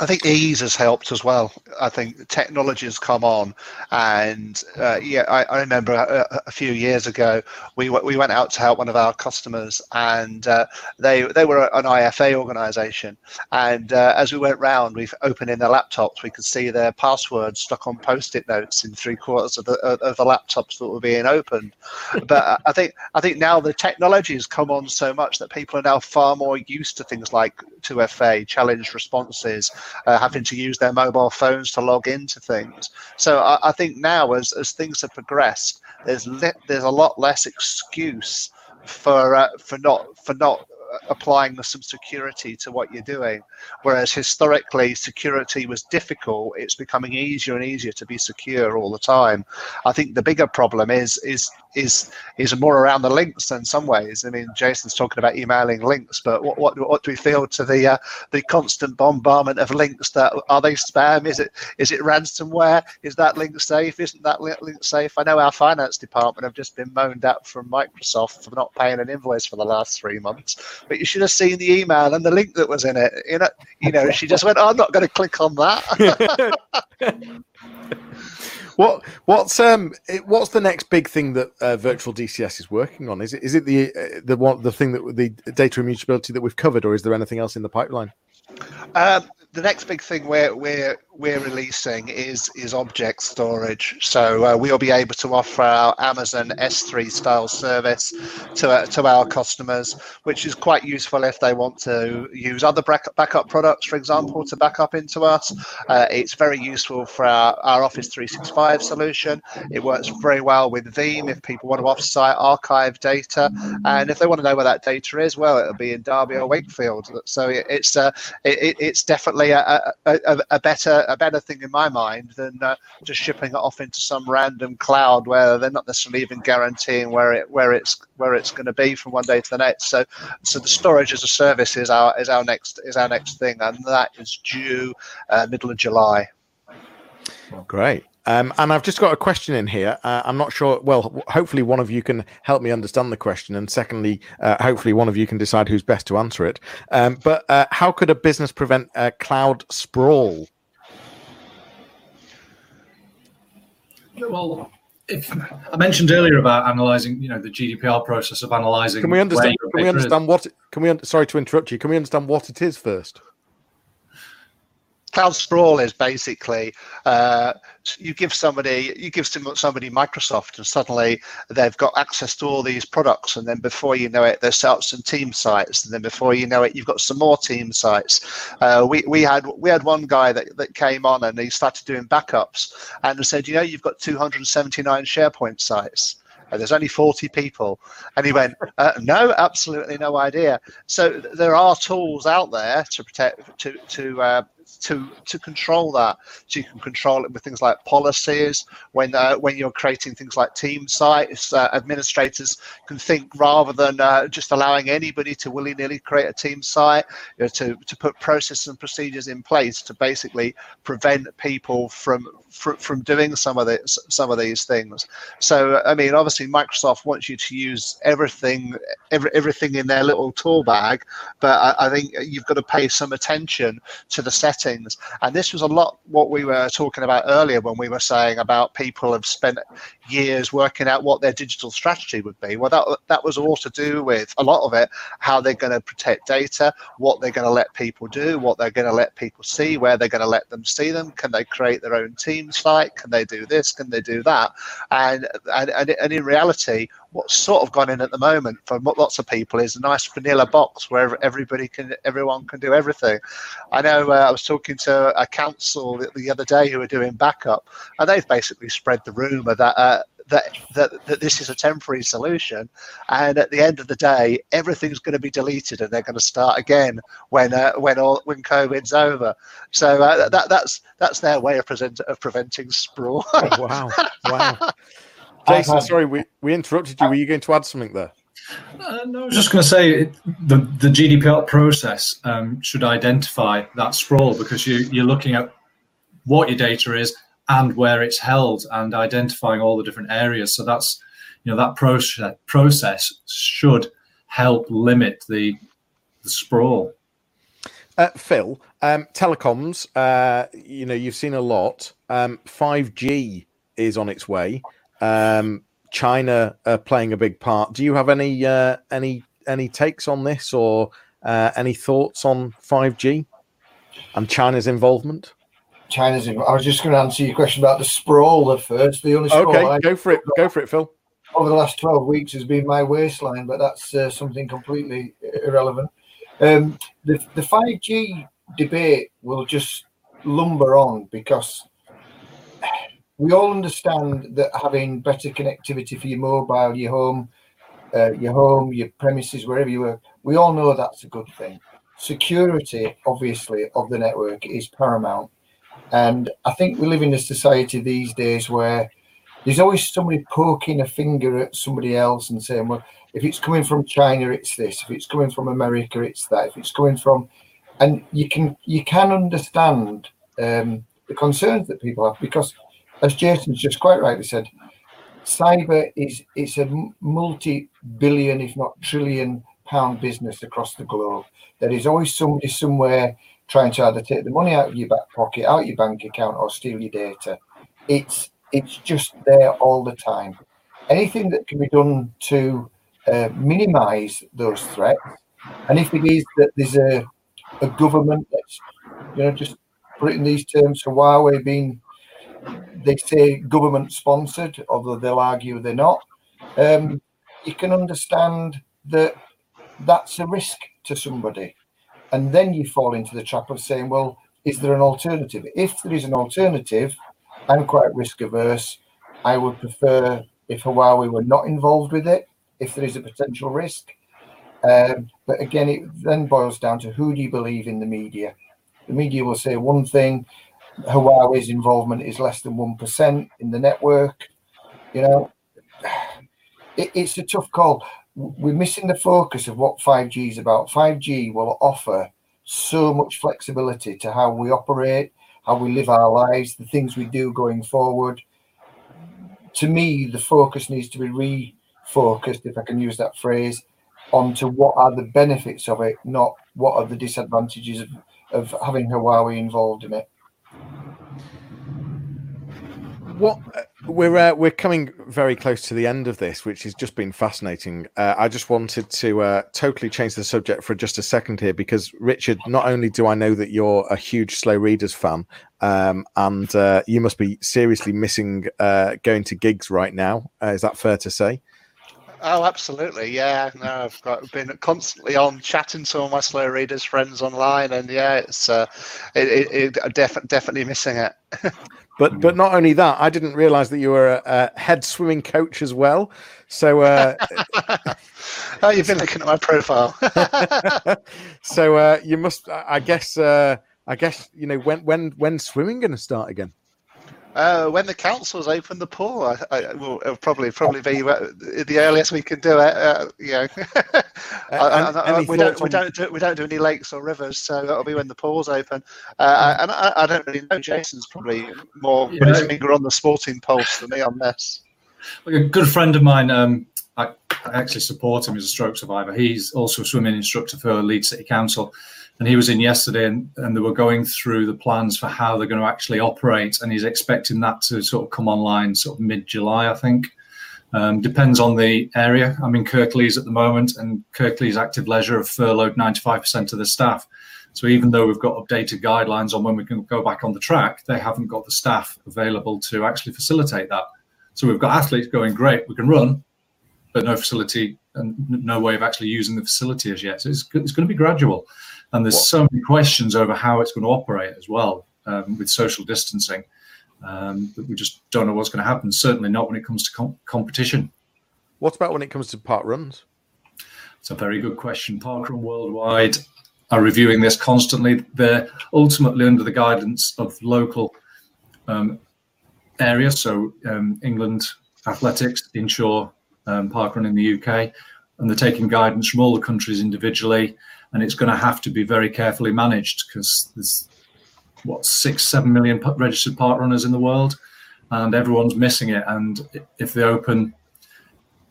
I think ease has helped as well. I think technology has come on, and uh, yeah, I, I remember a, a, few years ago we we went out to help one of our customers, and uh, they they were an IFA organisation, and uh, as we went round, we've opened in their laptops, we could see their passwords stuck on post-it notes in three quarters of the of the laptops that were being opened. But I think I think now the technology has come on so much that people are now far more used to things like 2FA, challenge responses uh, having to use their mobile phones to log into things. So I, I think now, as as things have progressed, there's le- there's a lot less excuse for uh, for not for not applying some security to what you're doing. Whereas historically, security was difficult. It's becoming easier and easier to be secure all the time. I think the bigger problem is is is is more around the links in some ways. I mean, Jason's talking about emailing links, but what what, what do we feel to the uh, the constant bombardment of links? That are they spam? Is it is it ransomware? Is that link safe? Isn't that link safe? I know our finance department have just been moaned at from Microsoft for not paying an invoice for the last three months. But you should have seen the email and the link that was in it. You know, you know, she just went, oh, "I'm not going to click on that." What what's um what's the next big thing that uh, virtual DCS is working on? Is it is it the uh, the the thing that the data immutability that we've covered, or is there anything else in the pipeline? Um, the next big thing we're we're we're releasing is is object storage. So uh, we'll be able to offer our Amazon S3 style service to uh, to our customers, which is quite useful if they want to use other backup products, for example, to back up into us. Uh, it's very useful for our, our Office 365 solution. It works very well with Veeam if people want to offsite archive data, and if they want to know where that data is, well, it'll be in Derby or Wakefield. So it, it's uh, it, it's definitely a, a, a better a better thing in my mind than uh, just shipping it off into some random cloud where they're not necessarily even guaranteeing where it where it's where it's going to be from one day to the next. So so the storage as a service is our is our next is our next thing, and that is due uh, middle of July. Great. Um, and I've just got a question in here. Uh, I'm not sure. Well, hopefully one of you can help me understand the question, and secondly, uh, hopefully one of you can decide who's best to answer it. Um, but uh, how could a business prevent cloud sprawl? Well, if I mentioned earlier about analyzing, you know, the GDPR process of analyzing. Can we understand? Can we understand what? Can we? Sorry to interrupt you. Can we understand what it is first? Cloud sprawl is basically uh, you give somebody you give somebody Microsoft and suddenly they've got access to all these products and then before you know it they've set up some team sites and then before you know it you've got some more team sites. Uh, we we had we had one guy that, that came on and he started doing backups and said you know you've got 279 SharePoint sites and there's only 40 people. And he went, uh, no, absolutely no idea. So there are tools out there to protect, to, to uh, to to control that. So you can control it with things like policies. When uh, when you're creating things like team sites, uh, administrators can think rather than uh, just allowing anybody to willy nilly create a team site, you know, to to put processes and procedures in place to basically prevent people from from, from doing some of this some of these things. So I mean, obviously Microsoft wants you to use everything every, everything in their little tool bag, but I, I think you've got to pay some attention to the settings settings. And this was a lot what we were talking about earlier when we were saying about people have spent years working out what their digital strategy would be. Well, that that was all to do with a lot of it how they're going to protect data, what they're going to let people do, what they're going to let people see, where they're going to let them see them. Can they create their own team site? Can they do this? Can they do that? And and and, and in reality, what's sort of gone in at the moment for lots of people is a nice vanilla box where everybody can everyone can do everything. I know uh, I was talking to a council the, the, other day who were doing backup, and they've basically spread the rumor that. Uh, that, that, that this is a temporary solution, and at the end of the day, everything's going to be deleted, and they're going to start again when uh, when all when COVID's over. So uh, that that's that's their way of, present, of preventing sprawl. oh, wow! Wow! Jason, sorry, we, we interrupted you. Were you going to add something there? Uh, no, I was just going to say it, the the GDPR process um, should identify that sprawl because you you're looking at what your data is and where it's held and identifying all the different areas. So that's you know that process process should help limit the the sprawl. Uh, Phil, um, telecoms. Uh, you know you've seen a lot. Um, 5G is on its way um, China uh, playing a big part. Do you have any uh, any any takes on this or uh, any thoughts on 5G and China's involvement? China's. I was just going to answer your question about the sprawl at first. The only okay, I go for it. Go for it, Phil. Over the last 12 weeks has been my waistline, but that's uh, something completely irrelevant. Um, the, the 5G debate will just lumber on because we all understand that having better connectivity for your mobile, your home, uh, your home, your premises, wherever you work, we all know that's a good thing. Security, obviously, of the network is paramount. And I think we live in a society these days where there's always somebody poking a finger at somebody else and saying, well, if it's coming from China, it's this. If it's coming from America, it's that. If it's coming from, and you can you can understand um, the concerns that people have because, as Jason's just quite rightly said, cyber is it's a multi-billion, if not trillion, pound business across the globe. There is always somebody somewhere trying to either take the money out of your back pocket, out your bank account, or steal your data. It's it's just there all the time. Anything that can be done to uh, minimise those threats, and if it is that there's a a government that's you know just put it in these terms, so Huawei being they say government sponsored, although they'll argue they're not. Um, you can understand that that's a risk to somebody. And then you fall into the trap of saying, well, is there an alternative? If there is an alternative, I'm quite risk averse. I would prefer if Huawei were not involved with it, if there is a potential risk. Um, but again, it then boils down to who do you believe in the media? The media will say one thing, Huawei's involvement is less than 1% in the network. You know, it, it's a tough call. We're missing the focus of what 5G is about. 5G will offer so much flexibility to how we operate, how we live our lives, the things we do going forward. To me, the focus needs to be refocused, if I can use that phrase, onto what are the benefits of it, not what are the disadvantages of, of having Huawei involved in it what uh, we're uh, we're coming very close to the end of this, which has just been fascinating. Uh, I just wanted to uh, totally change the subject for just a second here, because Richard, not only do I know that you're a huge slow readers fan, um, and uh, you must be seriously missing uh, going to gigs right now. is that fair to say? Oh, absolutely. Yeah. No, I've got been constantly on chatting to all my slow readers friends online, and yeah, it's uh, it, it, it def- definitely missing it. but but not only that, I didn't realise that you were a, a, head swimming coach as well. So. Uh, oh, you've been looking at my profile. so uh, you must, I guess. Uh, I guess you know when when when swimming going to start again. Uh, when the councils open the pool, I, I will it'll probably probably be uh, the earliest we can do it. Uh, you know, I, we don't we don't do we don't do any lakes or rivers, so that'll be when the pool's open. Uh, and I, don't really know. Jason's probably more yeah. his finger on the sporting pulse than me on this. Like a good friend of mine, um, I, I actually support him as a stroke survivor. He's also a swimming instructor for Leeds City Council and he was in yesterday and, and they were going through the plans for how they're going to actually operate. And he's expecting that to sort of come online sort of mid-july i think. Um, depends on the area. I'm in kirklees at the moment and kirklees active leisure have furloughed 95% of the staff. So even though we've got updated guidelines on when we can go back on the track they haven't got the staff available to actually facilitate that. So we've got athletes going great we can run but no facility and no way of actually using the facility as yet. So it's, it's going to be gradual and there's what? so many questions over how it's going to operate as well um, with social distancing um, that we just don't know what's going to happen. Certainly not when it comes to com- competition. What about when it comes to park runs? It's a very good question. Parkrun Worldwide are reviewing this constantly. They're ultimately under the guidance of local um, areas, so um, England Athletics, Inshore, um, Parkrun in the UK, and they're taking guidance from all the countries individually and it's going to have to be very carefully managed because there's what six, seven million registered park runners in the world, and everyone's missing it. And if they open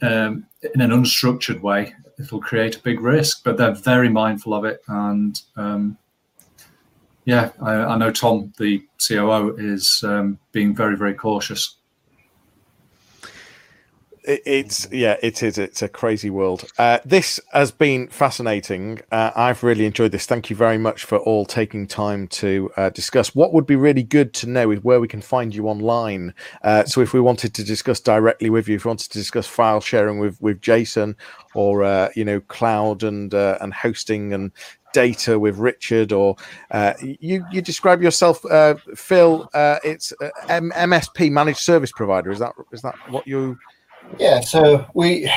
um, in an unstructured way, it'll create a big risk. But they're very mindful of it, and um, yeah, I, I, know Tom, the COO, is um, being very, very cautious it's yeah, it is. It's a crazy world. Uh, this has been fascinating. Uh, I've really enjoyed this. Thank you very much for all taking time to uh, discuss. What would be really good to know is where we can find you online. Uh, so if we wanted to discuss directly with you, if we wanted to discuss file sharing with with Jason, or uh, you know cloud and uh, and hosting and data with Richard, or uh, you you describe yourself, uh, Phil. Uh, it's MSP, managed service provider. Is that is that what you? Yeah, so we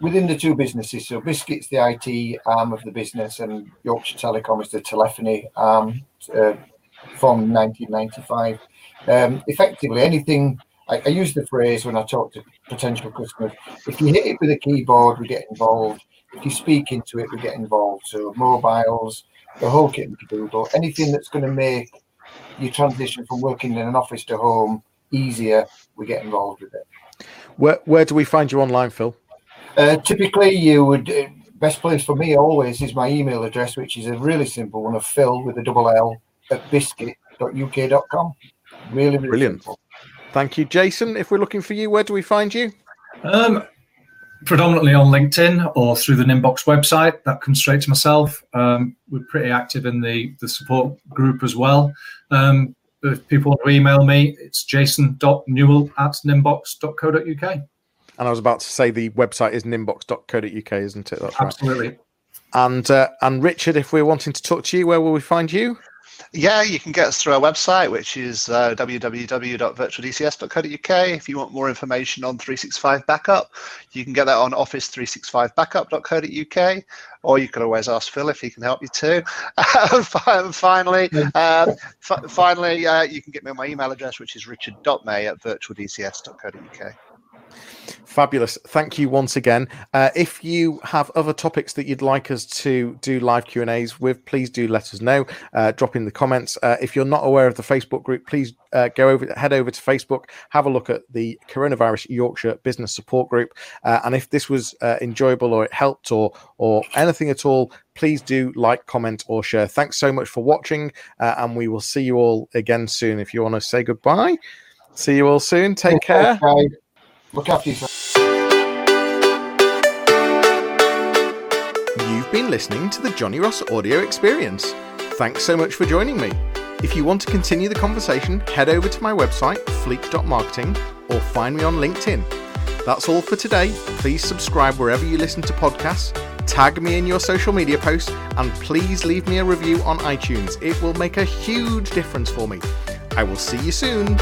within the two businesses. So Biscuit's the IT arm of the business, and Yorkshire Telecom is the telephony arm uh, from 1995. Um, effectively, anything I, I, use the phrase when I talk to potential customers: if you hit it with a keyboard, we get involved. If you speak into it, we get involved. So mobiles, the whole kit and caboodle, anything that's going to make your transition from working in an office to home easier, we get involved with it. Where where do we find you online, Phil? Uh, typically, you would uh, best place for me always is my email address, which is a really simple one of Phil with a double L at biscuit.uk.com. Really, really brilliant. Simple. Thank you, Jason. If we're looking for you, where do we find you? Um, predominantly on LinkedIn or through the Nimbox website. That comes straight to myself. Um, we're pretty active in the, the support group as well. Um, if people want to email me, it's jason.newell at nimbox.co.uk. And I was about to say the website is nimbox.co.uk, isn't it? That's Absolutely. Right. And uh, and Richard, if we're wanting to talk to you, where will we find you? Yeah, you can get us through our website, which is uh, www.virtualdcs.co.uk. If you want more information on 365 Backup, you can get that on office365backup.co.uk, or you can always ask Phil if he can help you too. finally, um, f- finally, uh, you can get me on my email address, which is richard.may at virtualdcs.co.uk. Fabulous. Thank you once again. Uh, if you have other topics that you'd like us to do live Q and A's with, please do let us know. Uh, drop in the comments. Uh, if you're not aware of the Facebook group, please uh, go over, head over to Facebook, have a look at the Coronavirus Yorkshire Business Support Group. Uh, and if this was uh, enjoyable or it helped or or anything at all, please do like, comment, or share. Thanks so much for watching, and we will see you all again soon. If you want to say goodbye, see you all soon. Take care. Look after yourself. You've been listening to the Johnny Ross audio experience. Thanks so much for joining me. If you want to continue the conversation, head over to my website, fleek.marketing, or find me on LinkedIn. That's all for today. Please subscribe wherever you listen to podcasts, tag me in your social media posts, and please leave me a review on iTunes. It will make a huge difference for me. I will see you soon.